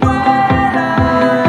Vuela.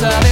sale